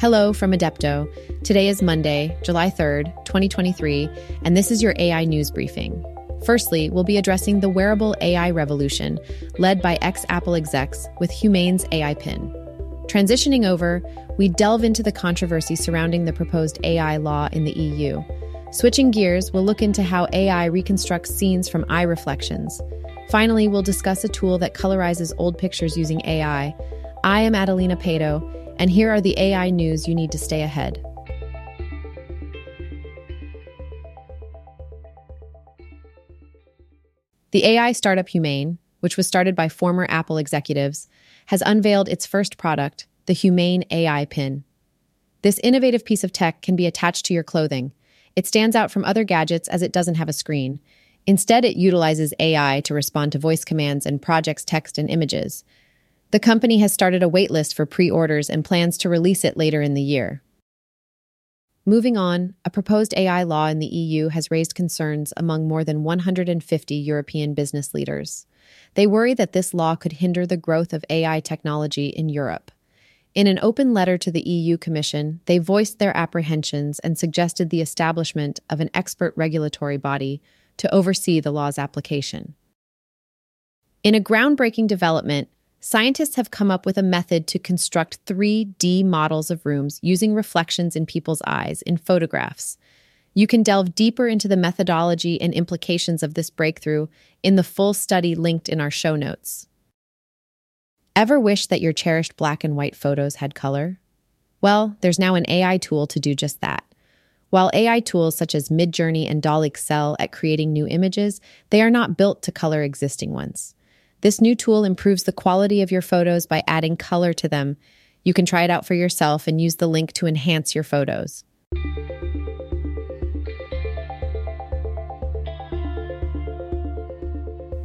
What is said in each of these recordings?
Hello from Adepto. Today is Monday, July 3rd, 2023, and this is your AI news briefing. Firstly, we'll be addressing the wearable AI revolution led by ex Apple execs with Humane's AI pin. Transitioning over, we delve into the controversy surrounding the proposed AI law in the EU. Switching gears, we'll look into how AI reconstructs scenes from eye reflections. Finally, we'll discuss a tool that colorizes old pictures using AI. I am Adelina Pato, and here are the AI news you need to stay ahead. The AI startup Humane, which was started by former Apple executives, has unveiled its first product, the Humane AI Pin. This innovative piece of tech can be attached to your clothing. It stands out from other gadgets as it doesn't have a screen. Instead, it utilizes AI to respond to voice commands and projects text and images. The company has started a waitlist for pre orders and plans to release it later in the year. Moving on, a proposed AI law in the EU has raised concerns among more than 150 European business leaders. They worry that this law could hinder the growth of AI technology in Europe. In an open letter to the EU Commission, they voiced their apprehensions and suggested the establishment of an expert regulatory body to oversee the law's application. In a groundbreaking development, Scientists have come up with a method to construct 3D models of rooms using reflections in people's eyes in photographs. You can delve deeper into the methodology and implications of this breakthrough in the full study linked in our show notes. Ever wish that your cherished black and white photos had color? Well, there's now an AI tool to do just that. While AI tools such as Midjourney and DALL-E excel at creating new images, they are not built to color existing ones. This new tool improves the quality of your photos by adding color to them. You can try it out for yourself and use the link to enhance your photos.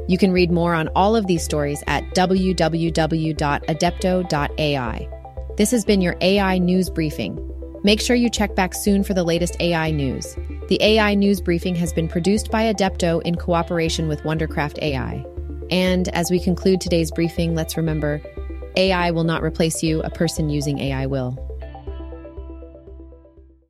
You can read more on all of these stories at www.adepto.ai. This has been your AI News Briefing. Make sure you check back soon for the latest AI news. The AI News Briefing has been produced by Adepto in cooperation with Wondercraft AI. And as we conclude today's briefing, let's remember AI will not replace you, a person using AI will.